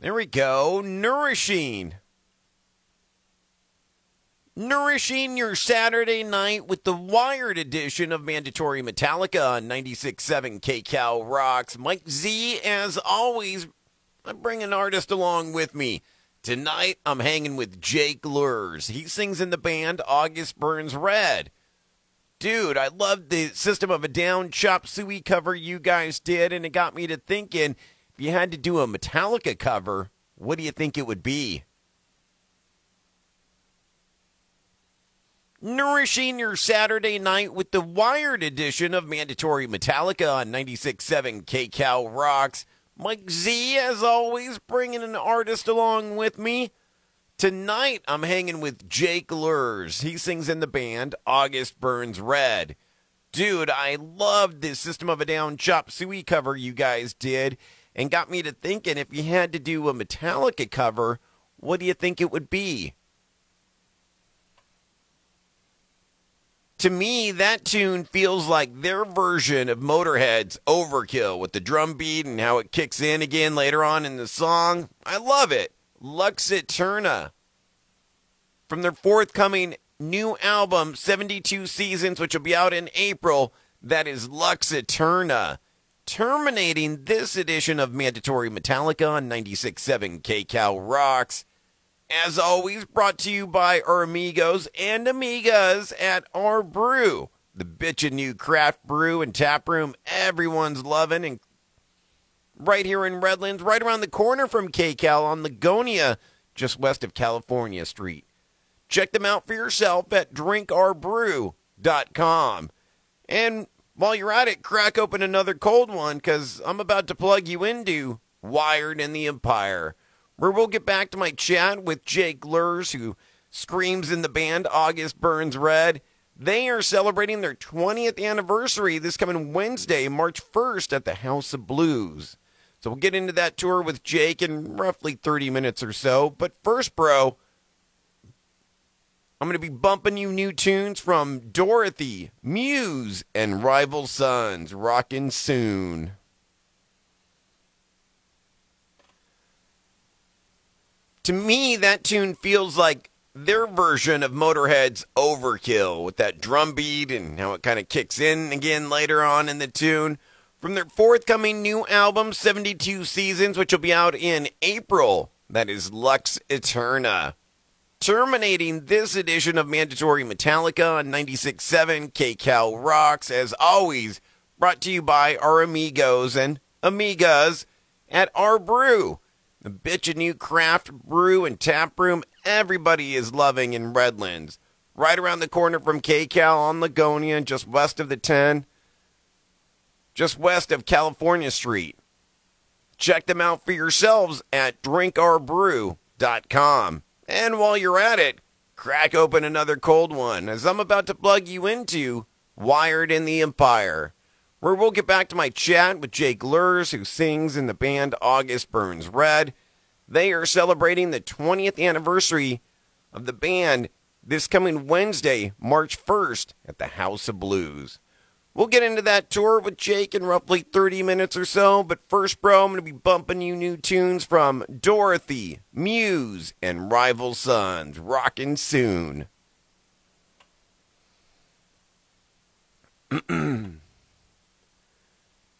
There we go. Nourishing. Nourishing your Saturday night with the wired edition of Mandatory Metallica on 96.7 KCal Rocks. Mike Z, as always, I bring an artist along with me. Tonight, I'm hanging with Jake Luhrs. He sings in the band August Burns Red. Dude, I loved the System of a Down Chop Suey cover you guys did, and it got me to thinking if you had to do a Metallica cover, what do you think it would be? Nourishing your Saturday night with the wired edition of Mandatory Metallica on 96.7 KCal Rocks. Mike Z, as always, bringing an artist along with me. Tonight, I'm hanging with Jake Luhrs. He sings in the band August Burns Red. Dude, I loved this System of a Down Chop Suey cover you guys did, and got me to thinking if you had to do a Metallica cover, what do you think it would be? to me, that tune feels like their version of Motorhead's Overkill with the drum beat and how it kicks in again later on in the song. I love it. Lux Æterna. From their forthcoming new album, 72 Seasons, which will be out in April, that is Lux Æterna. Terminating this edition of Mandatory Metallica on 96.7 KCal Rocks. As always, brought to you by our amigos and amigas at Our Brew, the bitchin' new craft brew and tap room everyone's loving, and right here in Redlands, right around the corner from KCal on Lugonia, just west of California Street. Check them out for yourself at drinkourbrew.com. And while you're at it, crack open another cold one because I'm about to plug you into Wired in the Empire where we'll get back to my chat with Jake Luhrs, who screams in the band August Burns Red. They are celebrating their 20th anniversary this coming Wednesday, March 1st, at the House of Blues. So we'll get into that tour with Jake in roughly 30 minutes or so. But first, bro, I'm going to be bumping you new tunes from Dorothy, Muse, and Rival Sons. Rockin' soon. to me, that tune feels like their version of Motorhead's Overkill with that drum beat and how it kind of kicks in again later on in the tune. From their forthcoming new album, 72 Seasons, which will be out in April, that is Lux Æterna. Terminating this edition of Mandatory Metallica on 96.7 KCal Rocks, as always, brought to you by our amigos and amigas at Our Brew the bitchin' new craft brew and tap room everybody is loving in Redlands. Right around the corner from KCal on Lugonia, just west of the 10, just west of California Street. Check them out for yourselves at drinkourbrew.com. And while you're at it, crack open another cold one, as I'm about to plug you into Wired in the Empire where we'll get back to my chat with Jake Luhrs, who sings in the band August Burns Red. They are celebrating the 20th anniversary of the band this coming Wednesday, March 1st, at the House of Blues. We'll get into that tour with Jake in roughly 30 minutes or so, but first, bro, I'm going to be bumping you new tunes from Dorothy, Muse, and Rival Sons. Rockin' soon.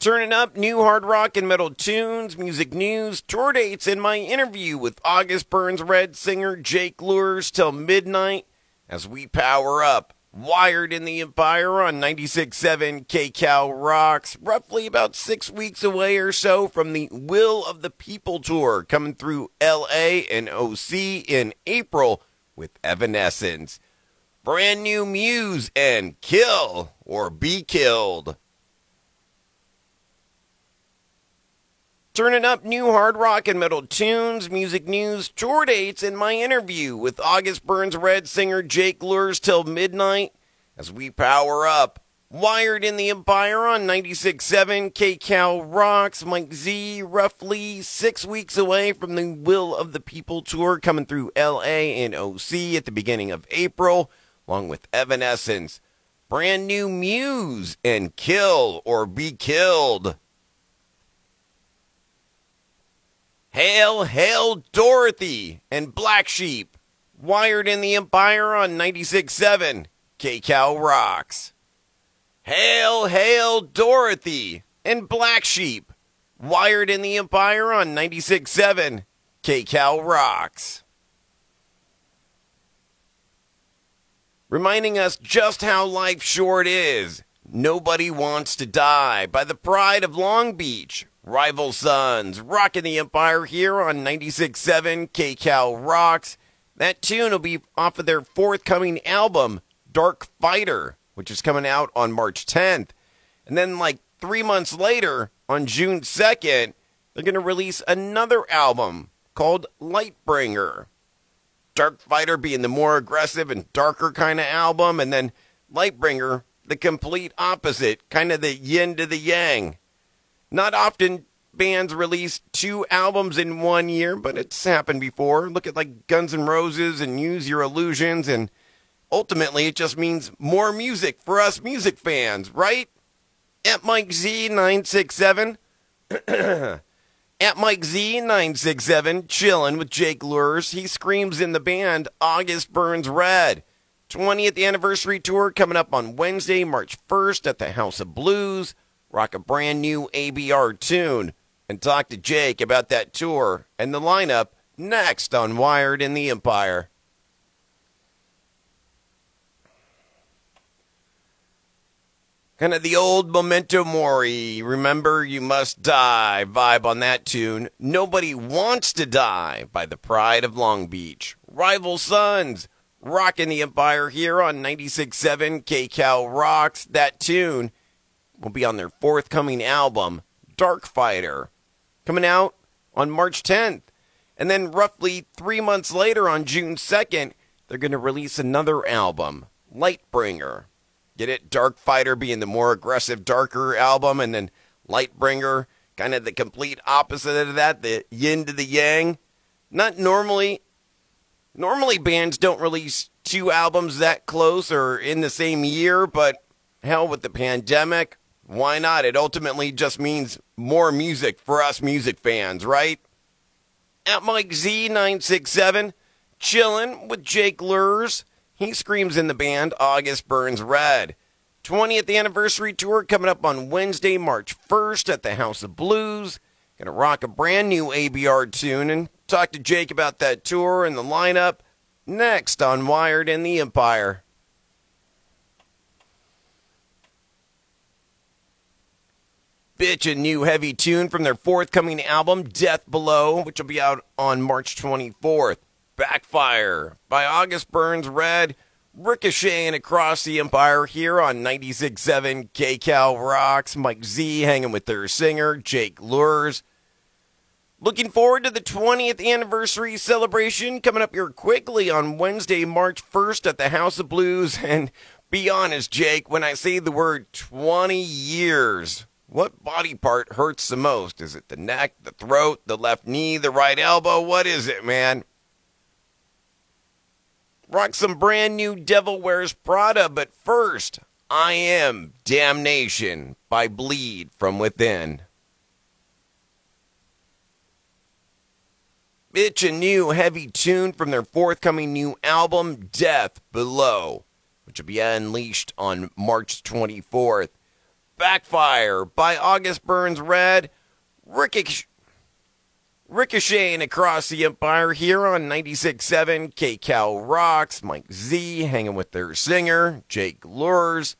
Turning up new hard rock and metal tunes, music news, tour dates, and my interview with August Burns Red singer Jake Luhrs till midnight as we power up. Wired in the Empire on 96.7 KCal Rocks, roughly about six weeks away or so from the Will of the People tour coming through LA and OC in April with Evanescence. Brand new Muse and Kill or Be Killed. Turning up new hard rock and metal tunes, music news, tour dates, and my interview with August Burns Red singer Jake Luhrs till midnight as we power up. Wired in the Empire on 96.7 KCal Rocks. Mike Z, roughly six weeks away from the Will of the People tour coming through LA and OC at the beginning of April, along with Evanescence. Brand new Muse and Kill or Be Killed. Hail, Hail Dorothy and Black Sheep, wired in the Empire on 96.7 KCal Rocks. Hail, Hail Dorothy and Black Sheep, wired in the Empire on 96.7 KCal Rocks. Reminding us just how life short is. Nobody Wants to Die by the Pride of Long Beach. Rival Sons, rocking the Empire here on 96.7 KCal Rocks. That tune will be off of their forthcoming album, Dark Fighter, which is coming out on March 10th. And then, like three months later, on June 2nd, they're going to release another album called Lightbringer. Dark Fighter being the more aggressive and darker kind of album, and then Lightbringer, the complete opposite, kind of the yin to the yang. Not often bands release two albums in one year, but it's happened before. Look at like Guns N' Roses and Use Your Illusions, and ultimately it just means more music for us music fans, right? At Mike Z967. At Mike Z967, chilling with Jake Luhrs. He screams in the band August Burns Red. 20th anniversary tour coming up on Wednesday, March 1st at the House of Blues rock a brand new ABR tune, and talk to Jake about that tour and the lineup next on Wired in the Empire. Kind of the old Memento Mori, remember you must die vibe on that tune. Nobody Wants to Die by the Pride of Long Beach. Rival Sons, rocking the Empire here on 96.7 KCal Rocks. That tune will be on their forthcoming album, Dark Fighter, coming out on March 10th. And then, roughly three months later, on June 2nd, they're going to release another album, Lightbringer. Get it? Dark Fighter being the more aggressive, darker album, and then Lightbringer, kind of the complete opposite of that, the yin to the yang. Not normally, normally bands don't release two albums that close or in the same year, but hell with the pandemic, why not? It ultimately just means more music for us music fans, right? At Mike Z967, chilling with Jake Luhrs. He screams in the band August Burns Red. 20th anniversary tour coming up on Wednesday, March 1st at the House of Blues. Gonna rock a brand new ABR tune and talk to Jake about that tour and the lineup next on Wired in the Empire. Bitch a new heavy tune from their forthcoming album, Death Below, which will be out on March 24th. Backfire by August Burns Red, ricocheting across the empire here on 96.7 KCal Rocks. Mike Z hanging with their singer, Jake Luhrs. Looking forward to the 20th anniversary celebration coming up here quickly on Wednesday, March 1st at the House of Blues. And be honest, Jake, when I say the word 20 years, what body part hurts the most? Is it the neck, the throat, the left knee, the right elbow? What is it, man? Rock some brand new Devil Wears Prada, but first, I Am Damnation by Bleed from Within. It's a new heavy tune from their forthcoming new album, Death Below, which will be unleashed on March 24th. Backfire by August Burns Red. Ricochet. Ricocheting across the Empire here on 96.7 KCal Rocks. Mike Z hanging with their singer, Jake Luhrs.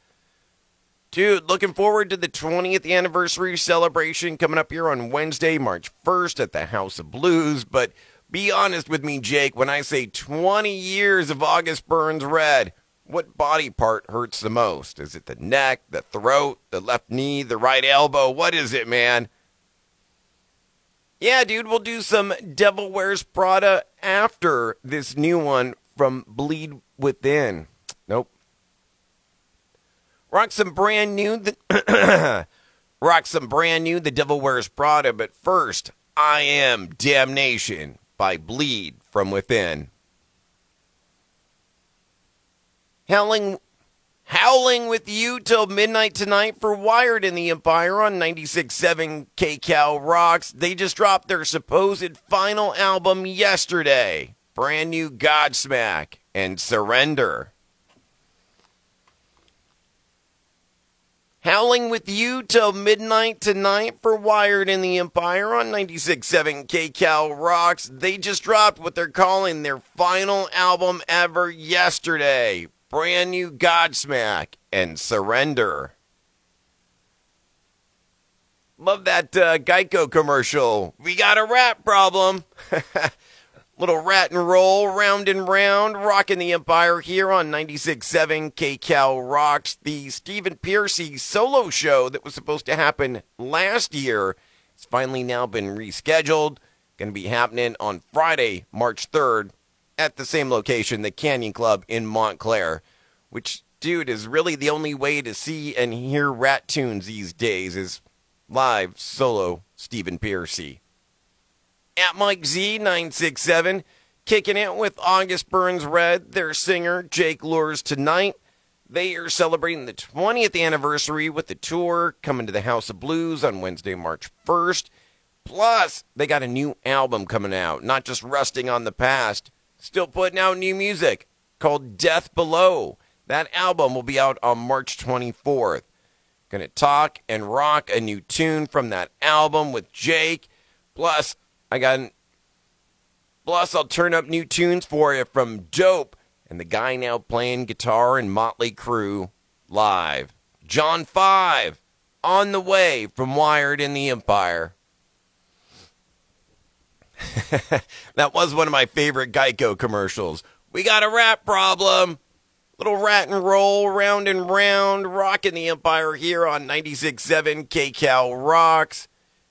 Dude, looking forward to the 20th anniversary celebration coming up here on Wednesday, March 1st at the House of Blues. But be honest with me, Jake, when I say 20 years of August Burns Red, what body part hurts the most? Is it the neck, the throat, the left knee, the right elbow? What is it, man? Yeah, dude, we'll do some Devil Wears Prada after this new one from Bleed Within. Nope. Rock some brand new. The Rock some brand new The Devil Wears Prada, but first, I Am Damnation by Bleed from Within. Howling, Howling with you till midnight tonight for Wired in the Empire on 96.7 KCal Rocks. They just dropped their supposed final album yesterday. Brand new Godsmack and Surrender. Howling with you till midnight tonight for Wired in the Empire on 96.7 KCal Rocks. They just dropped what they're calling their final album ever yesterday. Brand new Godsmack and Surrender. Love that uh, Geico commercial. We got a rat problem. Little rat and roll, round and round, rocking the Empire here on 96.7 KCal Rocks. The Stephen Pearcy solo show that was supposed to happen last year has finally now been rescheduled. Going to be happening on Friday, March 3rd at the same location, the Canyon Club in Montclair, which, dude, is really the only way to see and hear Ratt tunes these days is live solo Stephen Pearcy at Mike Z967, kicking it with August Burns Red, their singer Jake Luhrs tonight. They are celebrating the 20th anniversary with the tour coming to the House of Blues on Wednesday, March 1st. Plus, they got a new album coming out, not just rusting on the past, still putting out new music called Death Below. That album will be out on March 24th. Gonna talk and rock a new tune from that album with Jake. Plus, I got. An, plus, I'll turn up new tunes for you from Dope and the guy now playing guitar in Motley Crue live. John Five on the way from Wired in the Empire. that was one of my favorite Geico commercials. We got a rat problem. Little rat and roll, round and round, rocking the Empire here on 96.7 KCal Rocks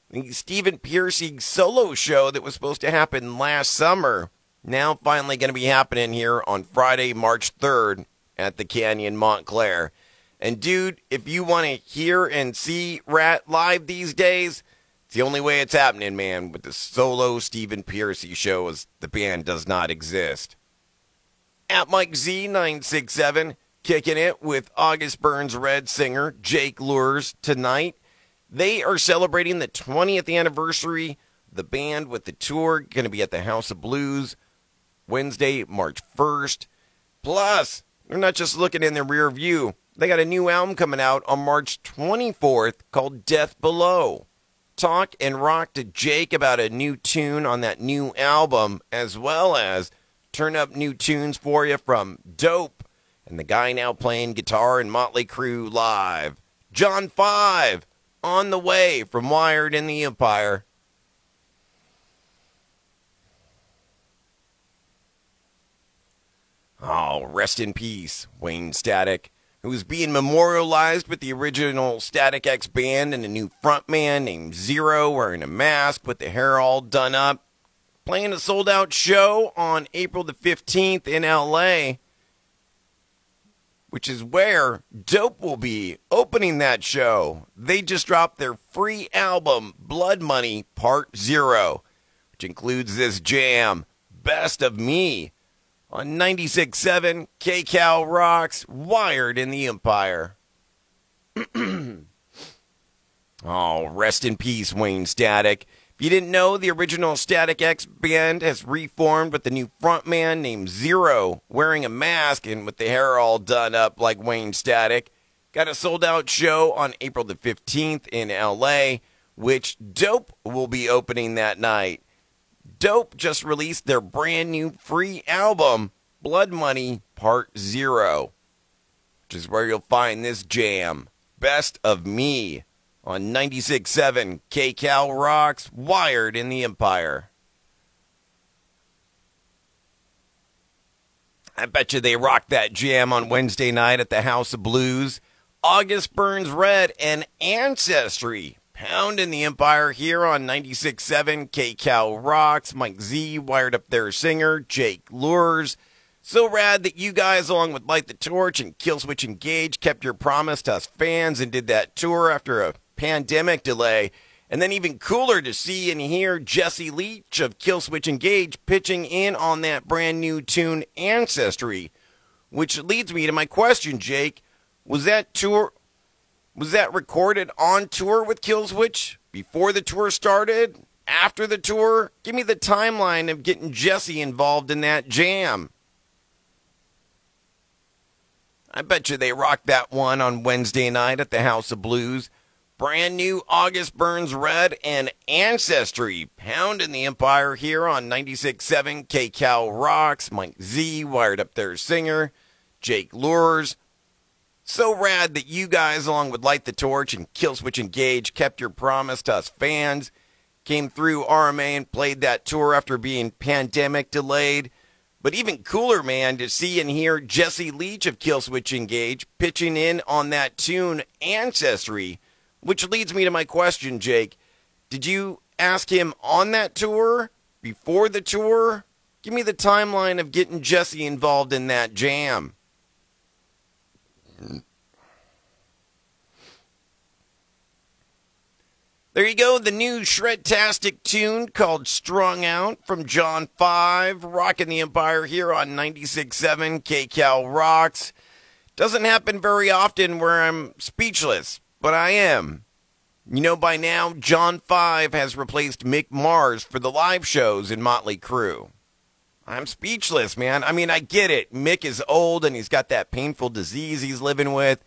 the Stephen Pearcy solo show that was supposed to happen last summer. Now, finally, going to be happening here on Friday, March 3rd at the Canyon Montclair. And, dude, if you want to hear and see Ratt live these days, it's the only way it's happening, man, with the solo Stephen Pearcy show, as the band does not exist. At Mike Z967, kicking it with August Burns Red singer Jake Luhrs tonight. They are celebrating the 20th anniversary. The band with the tour going to be at the House of Blues Wednesday, March 1st. Plus, they're not just looking in their rear view. They got a new album coming out on March 24th called Death Below. Talk and rock to Jake about a new tune on that new album, as well as turn up new tunes for you from Dope and the guy now playing guitar in Motley Crue live. John 5 on the way from Wired in the Empire. Oh, rest in peace, Wayne Static, who is being memorialized with the original Static X band and a new frontman named Zero wearing a mask with the hair all done up. Playing a sold out show on April the 15th in LA which is where Dope will be opening that show. They just dropped their free album, Blood Money Part Zero, which includes this jam, Best of Me, on 96.7 KCal Rocks, Wired in the Empire. oh, rest in peace, Wayne Static. If you didn't know, the original Static X band has reformed with a new frontman named Zero, wearing a mask and with the hair all done up like Wayne Static. Got a sold out show on April the 15th in LA, which Dope will be opening that night. Dope just released their brand new free album, Blood Money Part Zero, which is where you'll find this jam, Best of Me on 96.7 KCal Rocks, Wired in the Empire. I bet you they rocked that jam on Wednesday night at the House of Blues. August Burns Red and Ancestry pound in the Empire here on 96.7 KCal Rocks. Mike Z wired up their singer, Jake Luhrs. So rad that you guys, along with Light the Torch and Killswitch Engage, kept your promise to us fans and did that tour after a pandemic delay. And then even cooler to see and hear Jesse Leach of Killswitch Engage pitching in on that brand new tune Ancestry, which leads me to my question, Jake. Was that tour was that recorded on tour with Killswitch before the tour started? After the tour? Give me the timeline of getting Jesse involved in that jam. I bet you they rocked that one on Wednesday night at the House of Blues. Brand new August Burns Red and Ancestry pounding the Empire here on 96.7 KCal Rocks. Mike Z wired up their singer. Jake Luhrs. So rad that you guys, along with Light the Torch and Killswitch Engage, kept your promise to us fans. Came through RMA and played that tour after being pandemic delayed. But even cooler, man, to see and hear Jesse Leach of Killswitch Engage pitching in on that tune Ancestry, which leads me to my question, Jake. Did you ask him on that tour? Before the tour? Give me the timeline of getting Jesse involved in that jam. Mm-hmm. There you go, the new Shredtastic tune called Strung Out from John 5, rocking the Empire here on 96.7 KCal Rocks. Doesn't happen very often where I'm speechless, but I am. You know, by now, John 5 has replaced Mick Mars for the live shows in Motley Crue. I'm speechless, man. I mean, I get it. Mick is old and he's got that painful disease he's living with.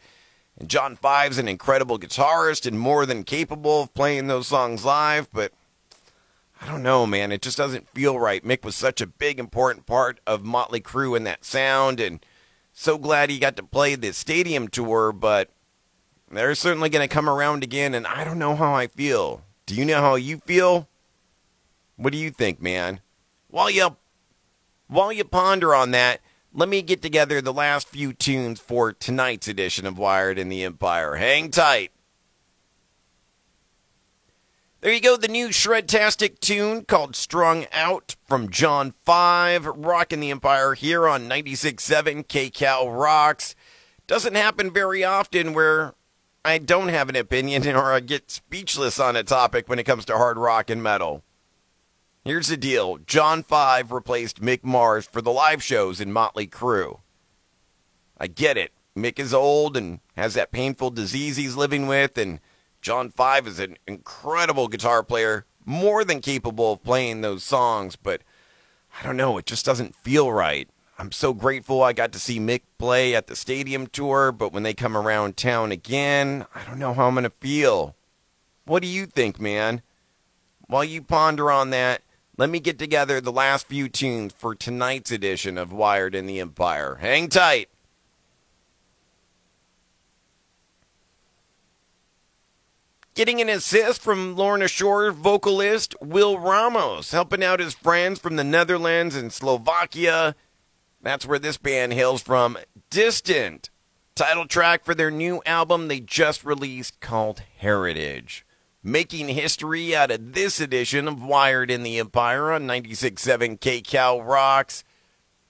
And John Five's an incredible guitarist and more than capable of playing those songs live, but I don't know, man. It just doesn't feel right. Mick was such a big, important part of Motley Crue and that sound, and so glad he got to play the stadium tour, but they're certainly going to come around again, and I don't know how I feel. Do you know how you feel? What do you think, man? While you while you ponder on that, let me get together the last few tunes for tonight's edition of Wired in the Empire. Hang tight. There you go, the new Shredtastic tune called Strung Out from John 5, rocking the Empire here on 96.7 KCal Rocks. Doesn't happen very often where I don't have an opinion or I get speechless on a topic when it comes to hard rock and metal. Here's the deal John 5 replaced Mick Mars for the live shows in Motley Crue. I get it. Mick is old and has that painful disease he's living with, and John 5 is an incredible guitar player, more than capable of playing those songs, but I don't know, it just doesn't feel right. I'm so grateful I got to see Mick play at the stadium tour, but when they come around town again, I don't know how I'm going to feel. What do you think, man? While you ponder on that, let me get together the last few tunes for tonight's edition of Wired in the Empire. Hang tight. Getting an assist from Lorna Shore vocalist Will Ramos, helping out his friends from the Netherlands and Slovakia. That's where this band hails from. Distant, title track for their new album they just released called Heritage making history out of this edition of Wired in the Empire on 96.7 KCal Rocks.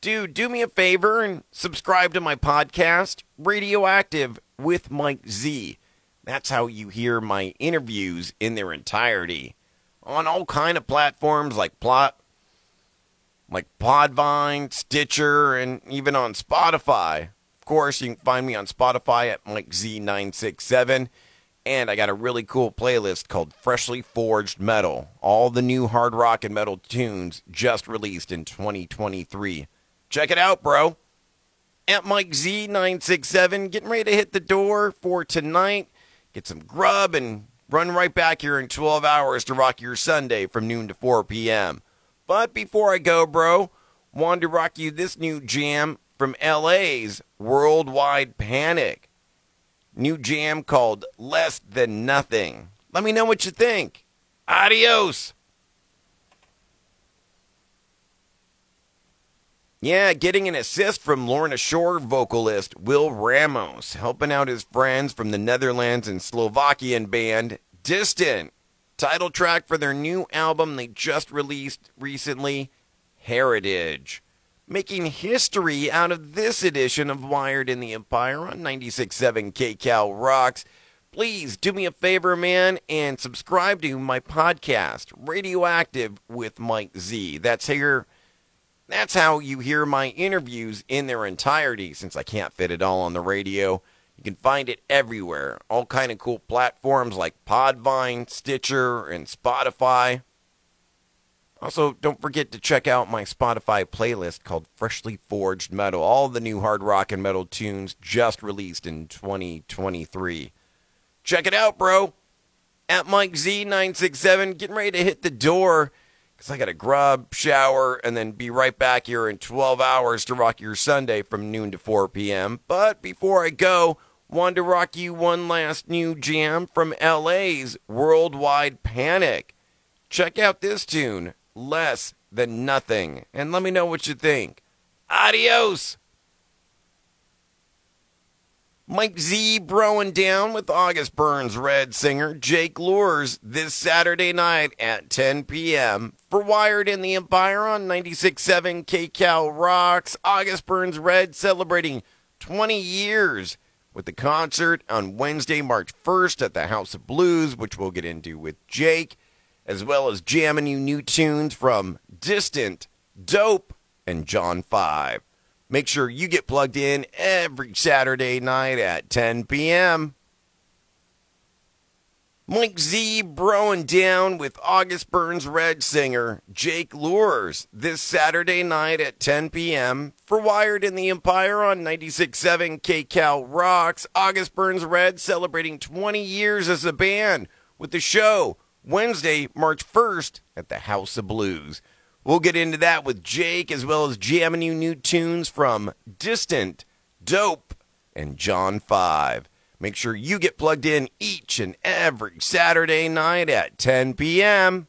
Dude, do me a favor and subscribe to my podcast, Radioactive with Mike Z. That's how you hear my interviews in their entirety on all kind of platforms like Plot, like Podbean, Stitcher, and even on Spotify. Of course, you can find me on Spotify at Mike Z967. And I got a really cool playlist called Freshly Forged Metal. All the new hard rock and metal tunes just released in 2023. Check it out, bro. At Mike Z967, getting ready to hit the door for tonight. Get some grub and run right back here in 12 hours to rock your Sunday from noon to 4 p.m. But before I go, bro, wanted to rock you this new jam from LA's Worldwide Panic new jam called Less Than Nothing. Let me know what you think. Adios. Yeah, getting an assist from Lorna Shore vocalist Will Ramos, helping out his friends from the Netherlands and Slovakian band Distant. Title track for their new album they just released recently, Heritage making history out of this edition of Wired in the Empire on 96.7 KCal Rocks. Please do me a favor, man, and subscribe to my podcast, Radioactive with Mike Z. That's here. That's how you hear my interviews in their entirety, since I can't fit it all on the radio. You can find it everywhere. All kind of cool platforms like Podbean, Stitcher, and Spotify. Also, don't forget to check out my Spotify playlist called Freshly Forged Metal. All the new hard rock and metal tunes just released in 2023. Check it out, bro. At Mike Z967, getting ready to hit the door because I got to grub, shower, and then be right back here in 12 hours to rock your Sunday from noon to 4 p.m. But before I go, wanted to rock you one last new jam from LA's Worldwide Panic. Check out this tune less than nothing. And let me know what you think. Adios! Mike Z broing down with August Burns Red singer Jake Luhrs this Saturday night at 10 p.m. for Wired in the Empire on 96.7 KCal Rocks. August Burns Red celebrating 20 years with the concert on Wednesday, March 1st at the House of Blues, which we'll get into with Jake as well as jamming you new tunes from Distant, Dope, and John 5. Make sure you get plugged in every Saturday night at 10 p.m. Mike Z broing down with August Burns Red singer Jake Luhrs this Saturday night at 10 p.m. for Wired in the Empire on 96.7 KCal Rocks. August Burns Red celebrating 20 years as a band with the show Wednesday, March 1st at the House of Blues. We'll get into that with Jake as well as jamming you new tunes from Distant, Dope, and John 5. Make sure you get plugged in each and every Saturday night at 10 p.m.